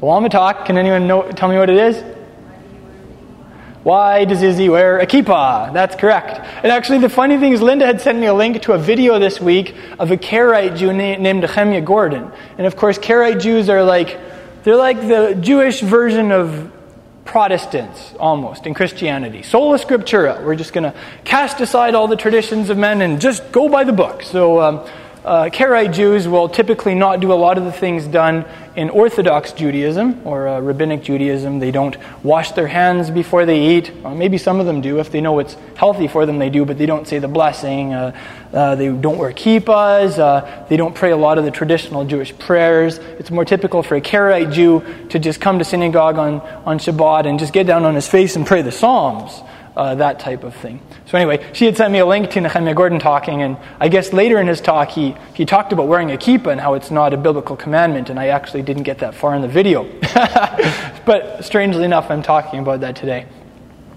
Walmatalk, can anyone know, tell me what it is? Why does Izzy wear a kippah? That's correct. And actually, the funny thing is, Linda had sent me a link to a video this week of a Karaite Jew named Nehemiah Gordon. And of course, Karaite Jews are like, they're like the Jewish version of Protestants, almost, in Christianity. Sola Scriptura. We're just going to cast aside all the traditions of men and just go by the book. So, um, uh, Karaite Jews will typically not do a lot of the things done in Orthodox Judaism or uh, Rabbinic Judaism. They don't wash their hands before they eat. Or maybe some of them do. If they know it's healthy for them, they do, but they don't say the blessing. Uh, uh they don't wear kippahs. Uh, they don't pray a lot of the traditional Jewish prayers. It's more typical for a Karaite Jew to just come to synagogue on, on Shabbat and just get down on his face and pray the Psalms uh, that type of thing. So, anyway, she had sent me a link to Nehemiah Gordon talking, and I guess later in his talk, he, he talked about wearing a kippah and how it's not a biblical commandment, and I actually didn't get that far in the video. but strangely enough, I'm talking about that today.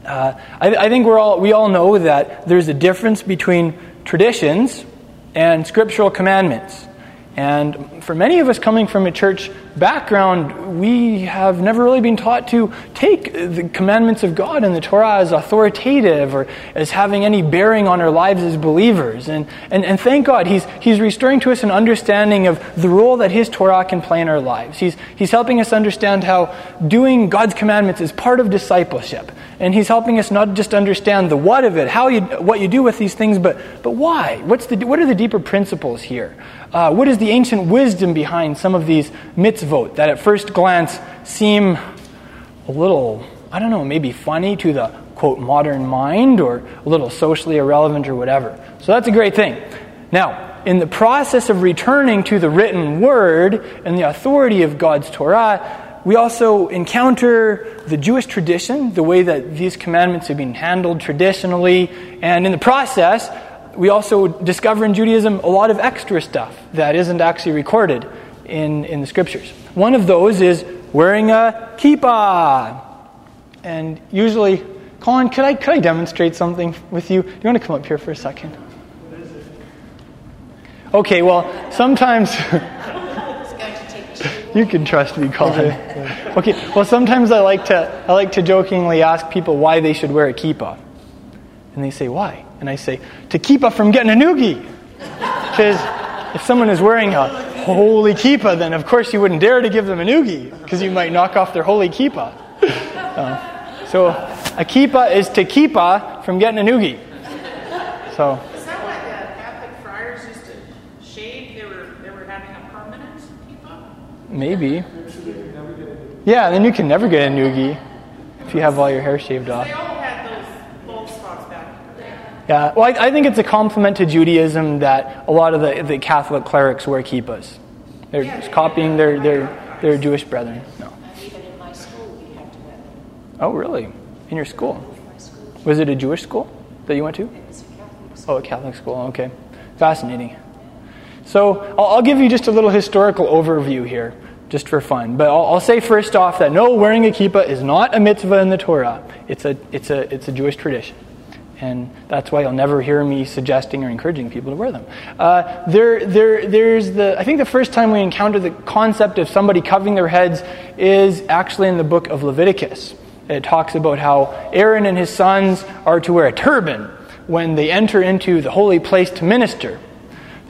Uh, I, I think we're all, we all know that there's a difference between traditions and scriptural commandments. And for many of us coming from a church background, we have never really been taught to take the commandments of God and the Torah as authoritative or as having any bearing on our lives as believers. And, and, and thank God, he's, he's restoring to us an understanding of the role that His Torah can play in our lives. He's, he's helping us understand how doing God's commandments is part of discipleship. And He's helping us not just understand the what of it, how you, what you do with these things, but, but why? What's the, what are the deeper principles here? Uh, what is the ancient wisdom behind some of these mitzvot that at first glance seem a little, I don't know, maybe funny to the quote modern mind or a little socially irrelevant or whatever? So that's a great thing. Now, in the process of returning to the written word and the authority of God's Torah, we also encounter the Jewish tradition, the way that these commandments have been handled traditionally, and in the process, we also discover in Judaism a lot of extra stuff that isn't actually recorded in, in the scriptures. One of those is wearing a kippah. And usually, Colin, could I, could I demonstrate something with you? Do you want to come up here for a second? Okay, well, sometimes. you can trust me, Colin. Okay, well, sometimes I like, to, I like to jokingly ask people why they should wear a kippah. And they say, why? And I say, to keep up from getting a noogie. Because if someone is wearing a holy kippah, then of course you wouldn't dare to give them a noogie, because you might knock off their holy kippah. Uh, so a kippah is to keep up from getting a noogie. So. Is that why the Catholic friars used to shave? They were, they were having a permanent kippah? Maybe. Yeah, then you can never get a noogie if you have all your hair shaved off. Yeah, well, I, I, think it's a compliment to Judaism that a lot of the, the Catholic clerics wear kippahs. They're yeah, copying their, their, their Jewish brethren. No. even in my school, we had to wear Oh, really? In your school? Was it a Jewish school that you went to? It was a Catholic school. Oh, a Catholic school. Okay. Fascinating. So I'll, I'll give you just a little historical overview here, just for fun. But I'll, I'll, say first off that no, wearing a kippah is not a mitzvah in the Torah. It's a, it's a, it's a Jewish tradition and that's why you'll never hear me suggesting or encouraging people to wear them. Uh, there, there, there's the, I think the first time we encounter the concept of somebody covering their heads is actually in the book of Leviticus. It talks about how Aaron and his sons are to wear a turban when they enter into the holy place to minister.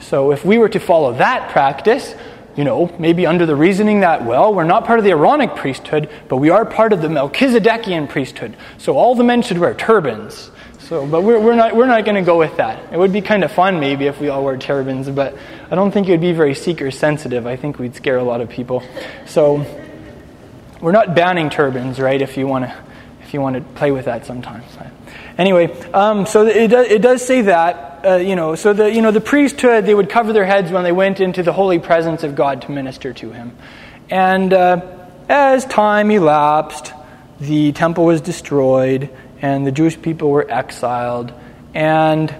So if we were to follow that practice, you know, maybe under the reasoning that, well, we're not part of the Aaronic priesthood, but we are part of the Melchizedekian priesthood. So all the men should wear turbans. So, but we're, we're not, we're not going to go with that. It would be kind of fun maybe if we all wore turbans, but I don't think it would be very seeker sensitive. I think we'd scare a lot of people. So we're not banning turbans, right, if you want to, if you want to play with that sometimes. Anyway, um, so it does, it does say that, uh, you know, so the, you know, the priesthood, they would cover their heads when they went into the holy presence of God to minister to him. And uh, as time elapsed, the temple was destroyed, and the Jewish people were exiled. And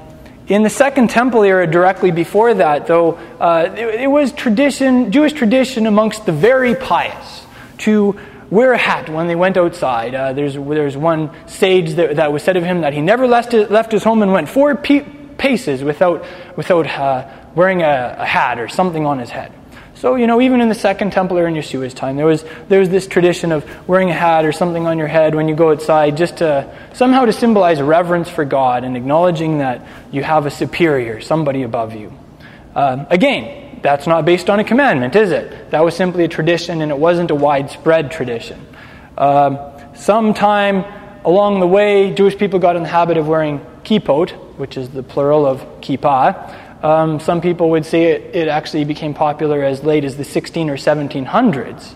in the Second Temple era, directly before that, though, uh, it, it, was tradition, Jewish tradition amongst the very pious to wear a hat when they went outside. Uh, there's, there's one sage that, that, was said of him that he never left his, left his home and went four paces without, without uh, wearing a, a hat or something on his head. So, you know, even in the Second Temple or in Yeshua's time, there was, there was this tradition of wearing a hat or something on your head when you go outside just to somehow to symbolize reverence for God and acknowledging that you have a superior, somebody above you. Um, again, that's not based on a commandment, is it? That was simply a tradition and it wasn't a widespread tradition. Um, sometime along the way, Jewish people got in the habit of wearing kippot, which is the plural of kippah. Um, some people would say it, it, actually became popular as late as the 16 or 1700s.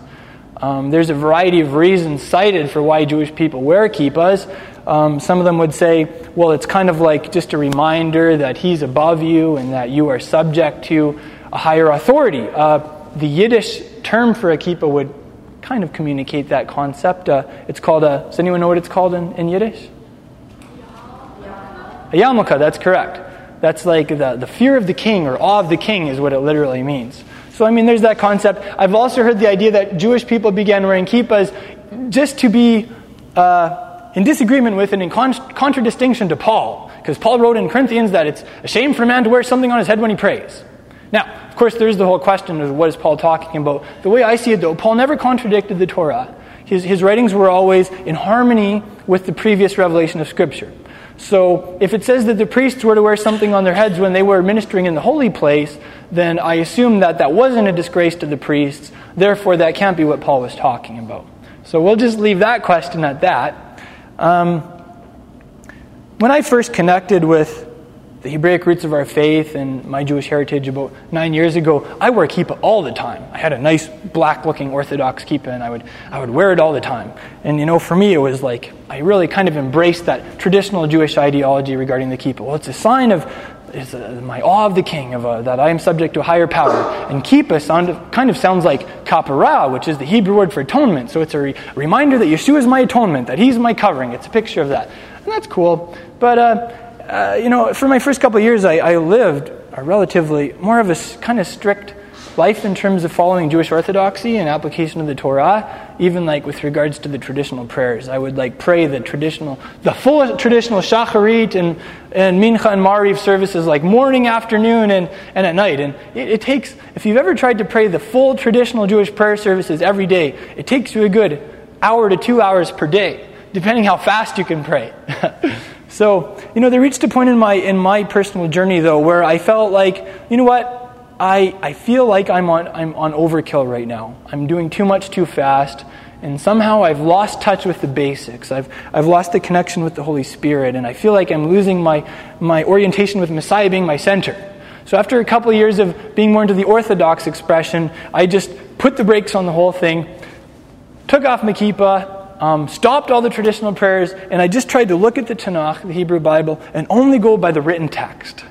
Um, there's a variety of reasons cited for why Jewish people wear kippahs. Um, some of them would say, well, it's kind of like just a reminder that he's above you and that you are subject to a higher authority. Uh, the Yiddish term for a kippah would kind of communicate that concept. Uh, it's called a, does anyone know what it's called in, in Yiddish? A yarmulke, that's correct. That's like the, the fear of the king or awe of the king is what it literally means. So, I mean, there's that concept. I've also heard the idea that Jewish people began wearing kippahs just to be uh, in disagreement with and in con- contradistinction to Paul. Because Paul wrote in Corinthians that it's a shame for a man to wear something on his head when he prays. Now, of course, there's the whole question of what is Paul talking about. The way I see it, though, Paul never contradicted the Torah. His, his writings were always in harmony with the previous revelation of Scripture. So if it says that the priests were to wear something on their heads when they were ministering in the holy place, then I assume that that wasn't a disgrace to the priests. Therefore, that can't be what Paul was talking about. So we'll just leave that question at that. Um, when I first connected with the Hebraic roots of our faith and my Jewish heritage about nine years ago, I wore a kippah all the time. I had a nice black looking Orthodox kippah and I would, I would wear it all the time. And you know, for me, it was like, I really kind of embraced that traditional Jewish ideology regarding the kippah. Well, it's a sign of is my awe of the king, of a, that I am subject to a higher power. And kippah sound, kind of sounds like kapara, which is the Hebrew word for atonement. So it's a re- reminder that Yeshua is my atonement, that he's my covering. It's a picture of that. And that's cool. But, uh, uh, you know, for my first couple of years, I, I lived a relatively more of a kind of strict life in terms of following Jewish orthodoxy and application of the Torah, even like with regards to the traditional prayers. I would like pray the traditional, the full traditional shacharit and, and mincha and mariv services like morning, afternoon, and, and at night. And it, it takes, if you've ever tried to pray the full traditional Jewish prayer services every day, it takes you a good hour to two hours per day, depending how fast you can pray. So, you know, there reached a point in my in my personal journey though where I felt like, you know what? I, I feel like I'm on I'm on overkill right now. I'm doing too much too fast, and somehow I've lost touch with the basics. I've I've lost the connection with the Holy Spirit, and I feel like I'm losing my my orientation with Messiah being my center. So after a couple of years of being more into the orthodox expression, I just put the brakes on the whole thing, took off my kippah, um, stopped all the traditional prayers, and I just tried to look at the Tanakh, the Hebrew Bible, and only go by the written text.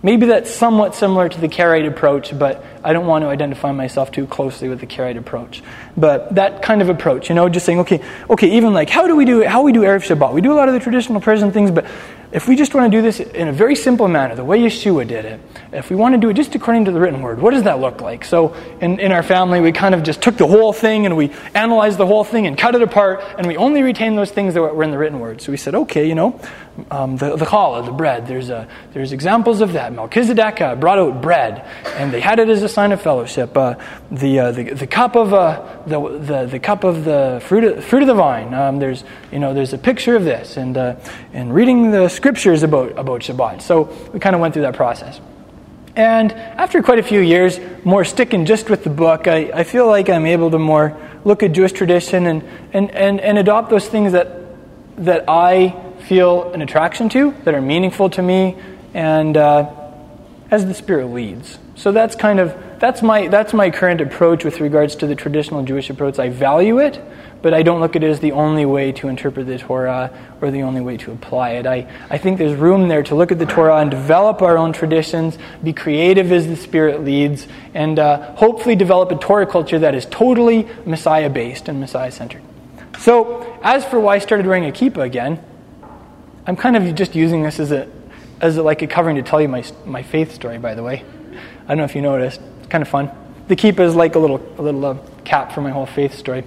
Maybe that's somewhat similar to the Karaite approach, but I don't want to identify myself too closely with the Karaite approach. But that kind of approach, you know, just saying, okay, okay, even like how do we do how we do Erev Shabbat? We do a lot of the traditional prayers and things, but if we just want to do this in a very simple manner, the way Yeshua did it, if we want to do it just according to the written word, what does that look like? So in, in our family, we kind of just took the whole thing and we analyzed the whole thing and cut it apart, and we only retained those things that were in the written word. So we said, okay, you know, um, the, the challah, the bread, there's, a, there's examples of that. Melchizedek uh, brought out bread, and they had it as a sign of fellowship. Uh, the, uh, the, the cup of uh, the, the, the cup of the fruit of, fruit of the vine, um, there's, you know, there's a picture of this, and, uh, and reading the scriptures about, about Shabbat. So we kind of went through that process. And after quite a few years, more sticking just with the book, I, I feel like I'm able to more look at Jewish tradition and, and, and, and adopt those things that, that I feel an attraction to, that are meaningful to me, and uh, as the Spirit leads. So that's kind of that's my that's my current approach with regards to the traditional Jewish approach. I value it, but I don't look at it as the only way to interpret the Torah or the only way to apply it. I, I think there's room there to look at the Torah and develop our own traditions, be creative as the Spirit leads, and uh, hopefully develop a Torah culture that is totally Messiah based and Messiah centered. So, as for why I started wearing a kippah again, I'm kind of just using this as a as a, like a covering to tell you my my faith story. By the way, I don't know if you noticed. It's kind of fun. The kippah is like a little a little uh, cap for my whole faith story.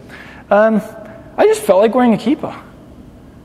Um, I just felt like wearing a kippah.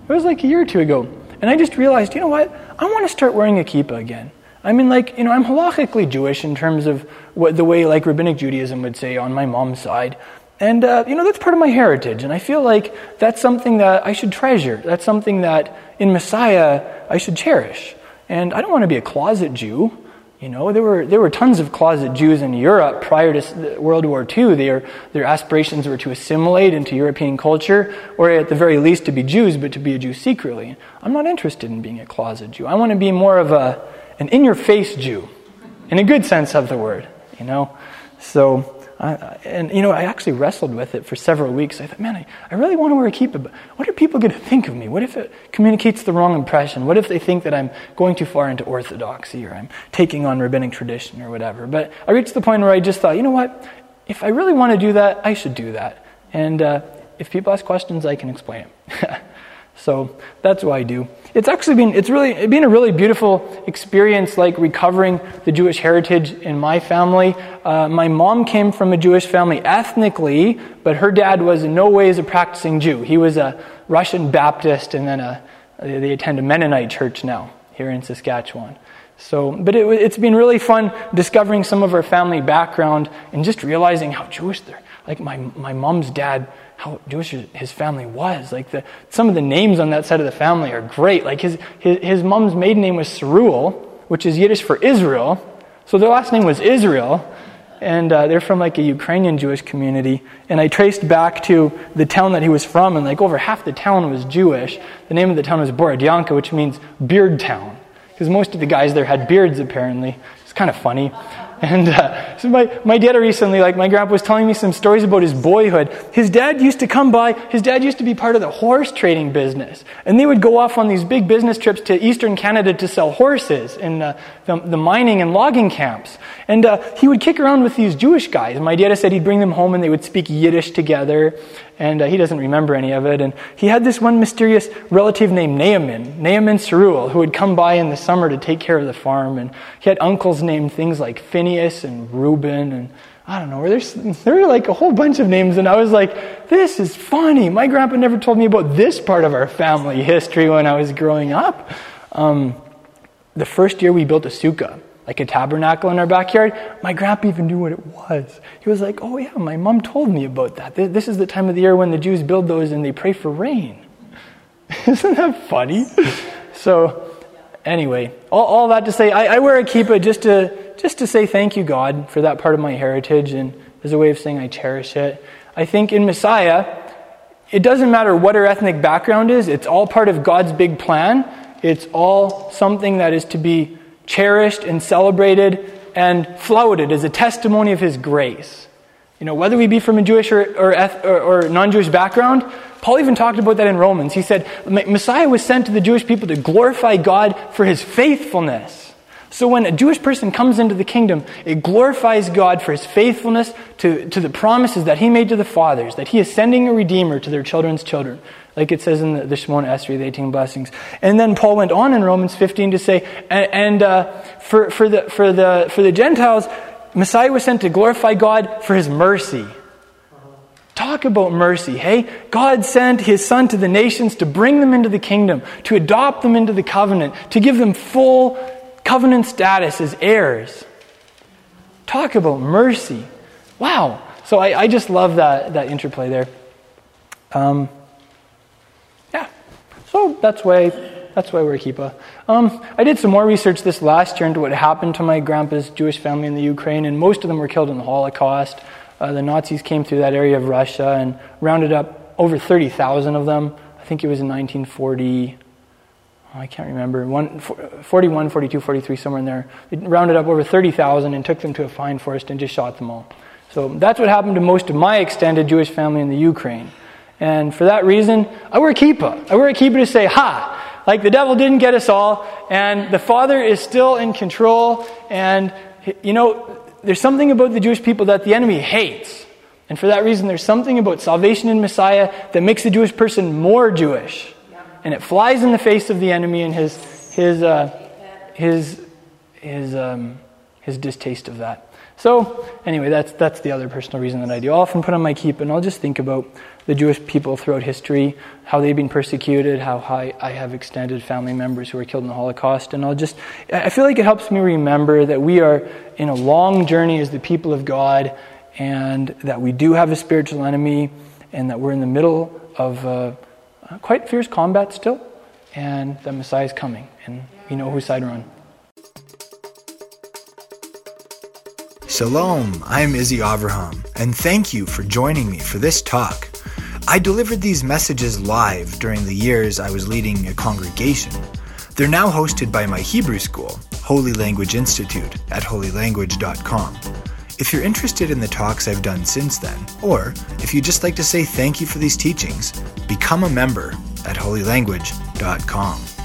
It was like a year or two ago. And I just realized, you know what? I want to start wearing a kippah again. I mean, like, you know, I'm halachically Jewish in terms of what the way, like, rabbinic Judaism would say on my mom's side. And, uh, you know, that's part of my heritage. And I feel like that's something that I should treasure. That's something that in Messiah I should cherish. And I don't want to be a closet Jew. You know, there were, there were tons of closet Jews in Europe prior to World War II. Their, their aspirations were to assimilate into European culture, or at the very least to be Jews, but to be a Jew secretly. I'm not interested in being a closet Jew. I want to be more of a, an in your face Jew, in a good sense of the word, you know? So, I, and you know, I actually wrestled with it for several weeks. I thought, man, I, I really want to wear a kippah, but what are people going to think of me? What if it communicates the wrong impression? What if they think that I'm going too far into orthodoxy or I'm taking on rabbinic tradition or whatever? But I reached the point where I just thought, you know what? If I really want to do that, I should do that. And uh, if people ask questions, I can explain it. so that's what I do it's actually been it's really it's been a really beautiful experience like recovering the jewish heritage in my family. Uh, my mom came from a jewish family ethnically but her dad was in no ways a practicing jew. He was a russian baptist and then a, they attend a mennonite church now here in saskatchewan. So but it, it's been really fun discovering some of our family background and just realizing how jewish they're. Like my, my mom's dad how Jewish his family was. Like the, some of the names on that side of the family are great. Like his, his, his mom's maiden name was Saruel, which is Yiddish for Israel. So their last name was Israel. And uh, they're from like a Ukrainian Jewish community. And I traced back to the town that he was from, and like over half the town was Jewish. The name of the town was Borodyanka, which means beard town. Because most of the guys there had beards, apparently. It's kind of funny. And uh, so my, my dad recently, like my grandpa was telling me some stories about his boyhood. His dad used to come by, his dad used to be part of the horse trading business. And they would go off on these big business trips to eastern Canada to sell horses in uh, the, the, mining and logging camps. And uh, he would kick around with these Jewish guys. And My dad said he'd bring them home and they would speak Yiddish together and uh, he doesn't remember any of it. And he had this one mysterious relative named Naaman, Naaman Saruel, who would come by in the summer to take care of the farm. And he had uncles named things like Phineas and Reuben and I don't know. There's, there were like a whole bunch of names, and I was like, this is funny. My grandpa never told me about this part of our family history when I was growing up. Um, the first year we built a sukkah, like a tabernacle in our backyard, my grandpa even knew what it was. He was like, Oh, yeah, my mom told me about that. This is the time of the year when the Jews build those and they pray for rain. Isn't that funny? so, anyway, all, all that to say, I, I, wear a kippah just to, just to say thank you, God, for that part of my heritage and as a way of saying I cherish it. I think in Messiah, it doesn't matter what our ethnic background is, it's all part of God's big plan. It's all something that is to be cherished and celebrated and flouted as a testimony of his grace. You know, whether we be from a Jewish or, or, or, or non Jewish background, Paul even talked about that in Romans. He said, Messiah was sent to the Jewish people to glorify God for his faithfulness. So when a Jewish person comes into the kingdom, it glorifies God for his faithfulness to, to the promises that he made to the fathers, that he is sending a redeemer to their children's children like it says in the, the Shemona Esrei, the 18 blessings. And then Paul went on in Romans 15 to say, and, and uh, for, for, the, for, the, for the Gentiles, Messiah was sent to glorify God for his mercy. Talk about mercy, hey? God sent his son to the nations to bring them into the kingdom, to adopt them into the covenant, to give them full covenant status as heirs. Talk about mercy. Wow. So I, I just love that, that interplay there. Um, yeah. so that's why that's why we're kippah. Um, I did some more research this last year into what happened to my grandpa's Jewish family in the Ukraine, and most of them were killed in the Holocaust. Uh, the Nazis came through that area of Russia and rounded up over 30,000 of them. I think it was in 1940. Oh, I can't remember. One, 41, 42, 43, somewhere in there. They rounded up over 30,000 and took them to a pine forest and just shot them all. So that's what happened to most of my extended Jewish family in the Ukraine. And for that reason, I wear a kippah. I wear a kippah to say, ha, like the devil didn't get us all, and the Father is still in control, and, you know, there's something about the Jewish people that the enemy hates. And for that reason, there's something about salvation in Messiah that makes the Jewish person more Jewish. And it flies in the face of the enemy and his, his, uh, his, his, um, his distaste of that. So, anyway, that's, that's the other personal reason that I do. I'll often put on my keep and I'll just think about the Jewish people throughout history, how they've been persecuted, how I, I have extended family members who were killed in the Holocaust. And I'll just, I feel like it helps me remember that we are in a long journey as the people of God and that we do have a spiritual enemy and that we're in the middle of uh, quite fierce combat still and the Messiah is coming and we know whose side we're on. Shalom, I'm Izzy Avraham, and thank you for joining me for this talk. I delivered these messages live during the years I was leading a congregation. They're now hosted by my Hebrew school, Holy Language Institute, at holylanguage.com. If you're interested in the talks I've done since then, or if you'd just like to say thank you for these teachings, become a member at holylanguage.com.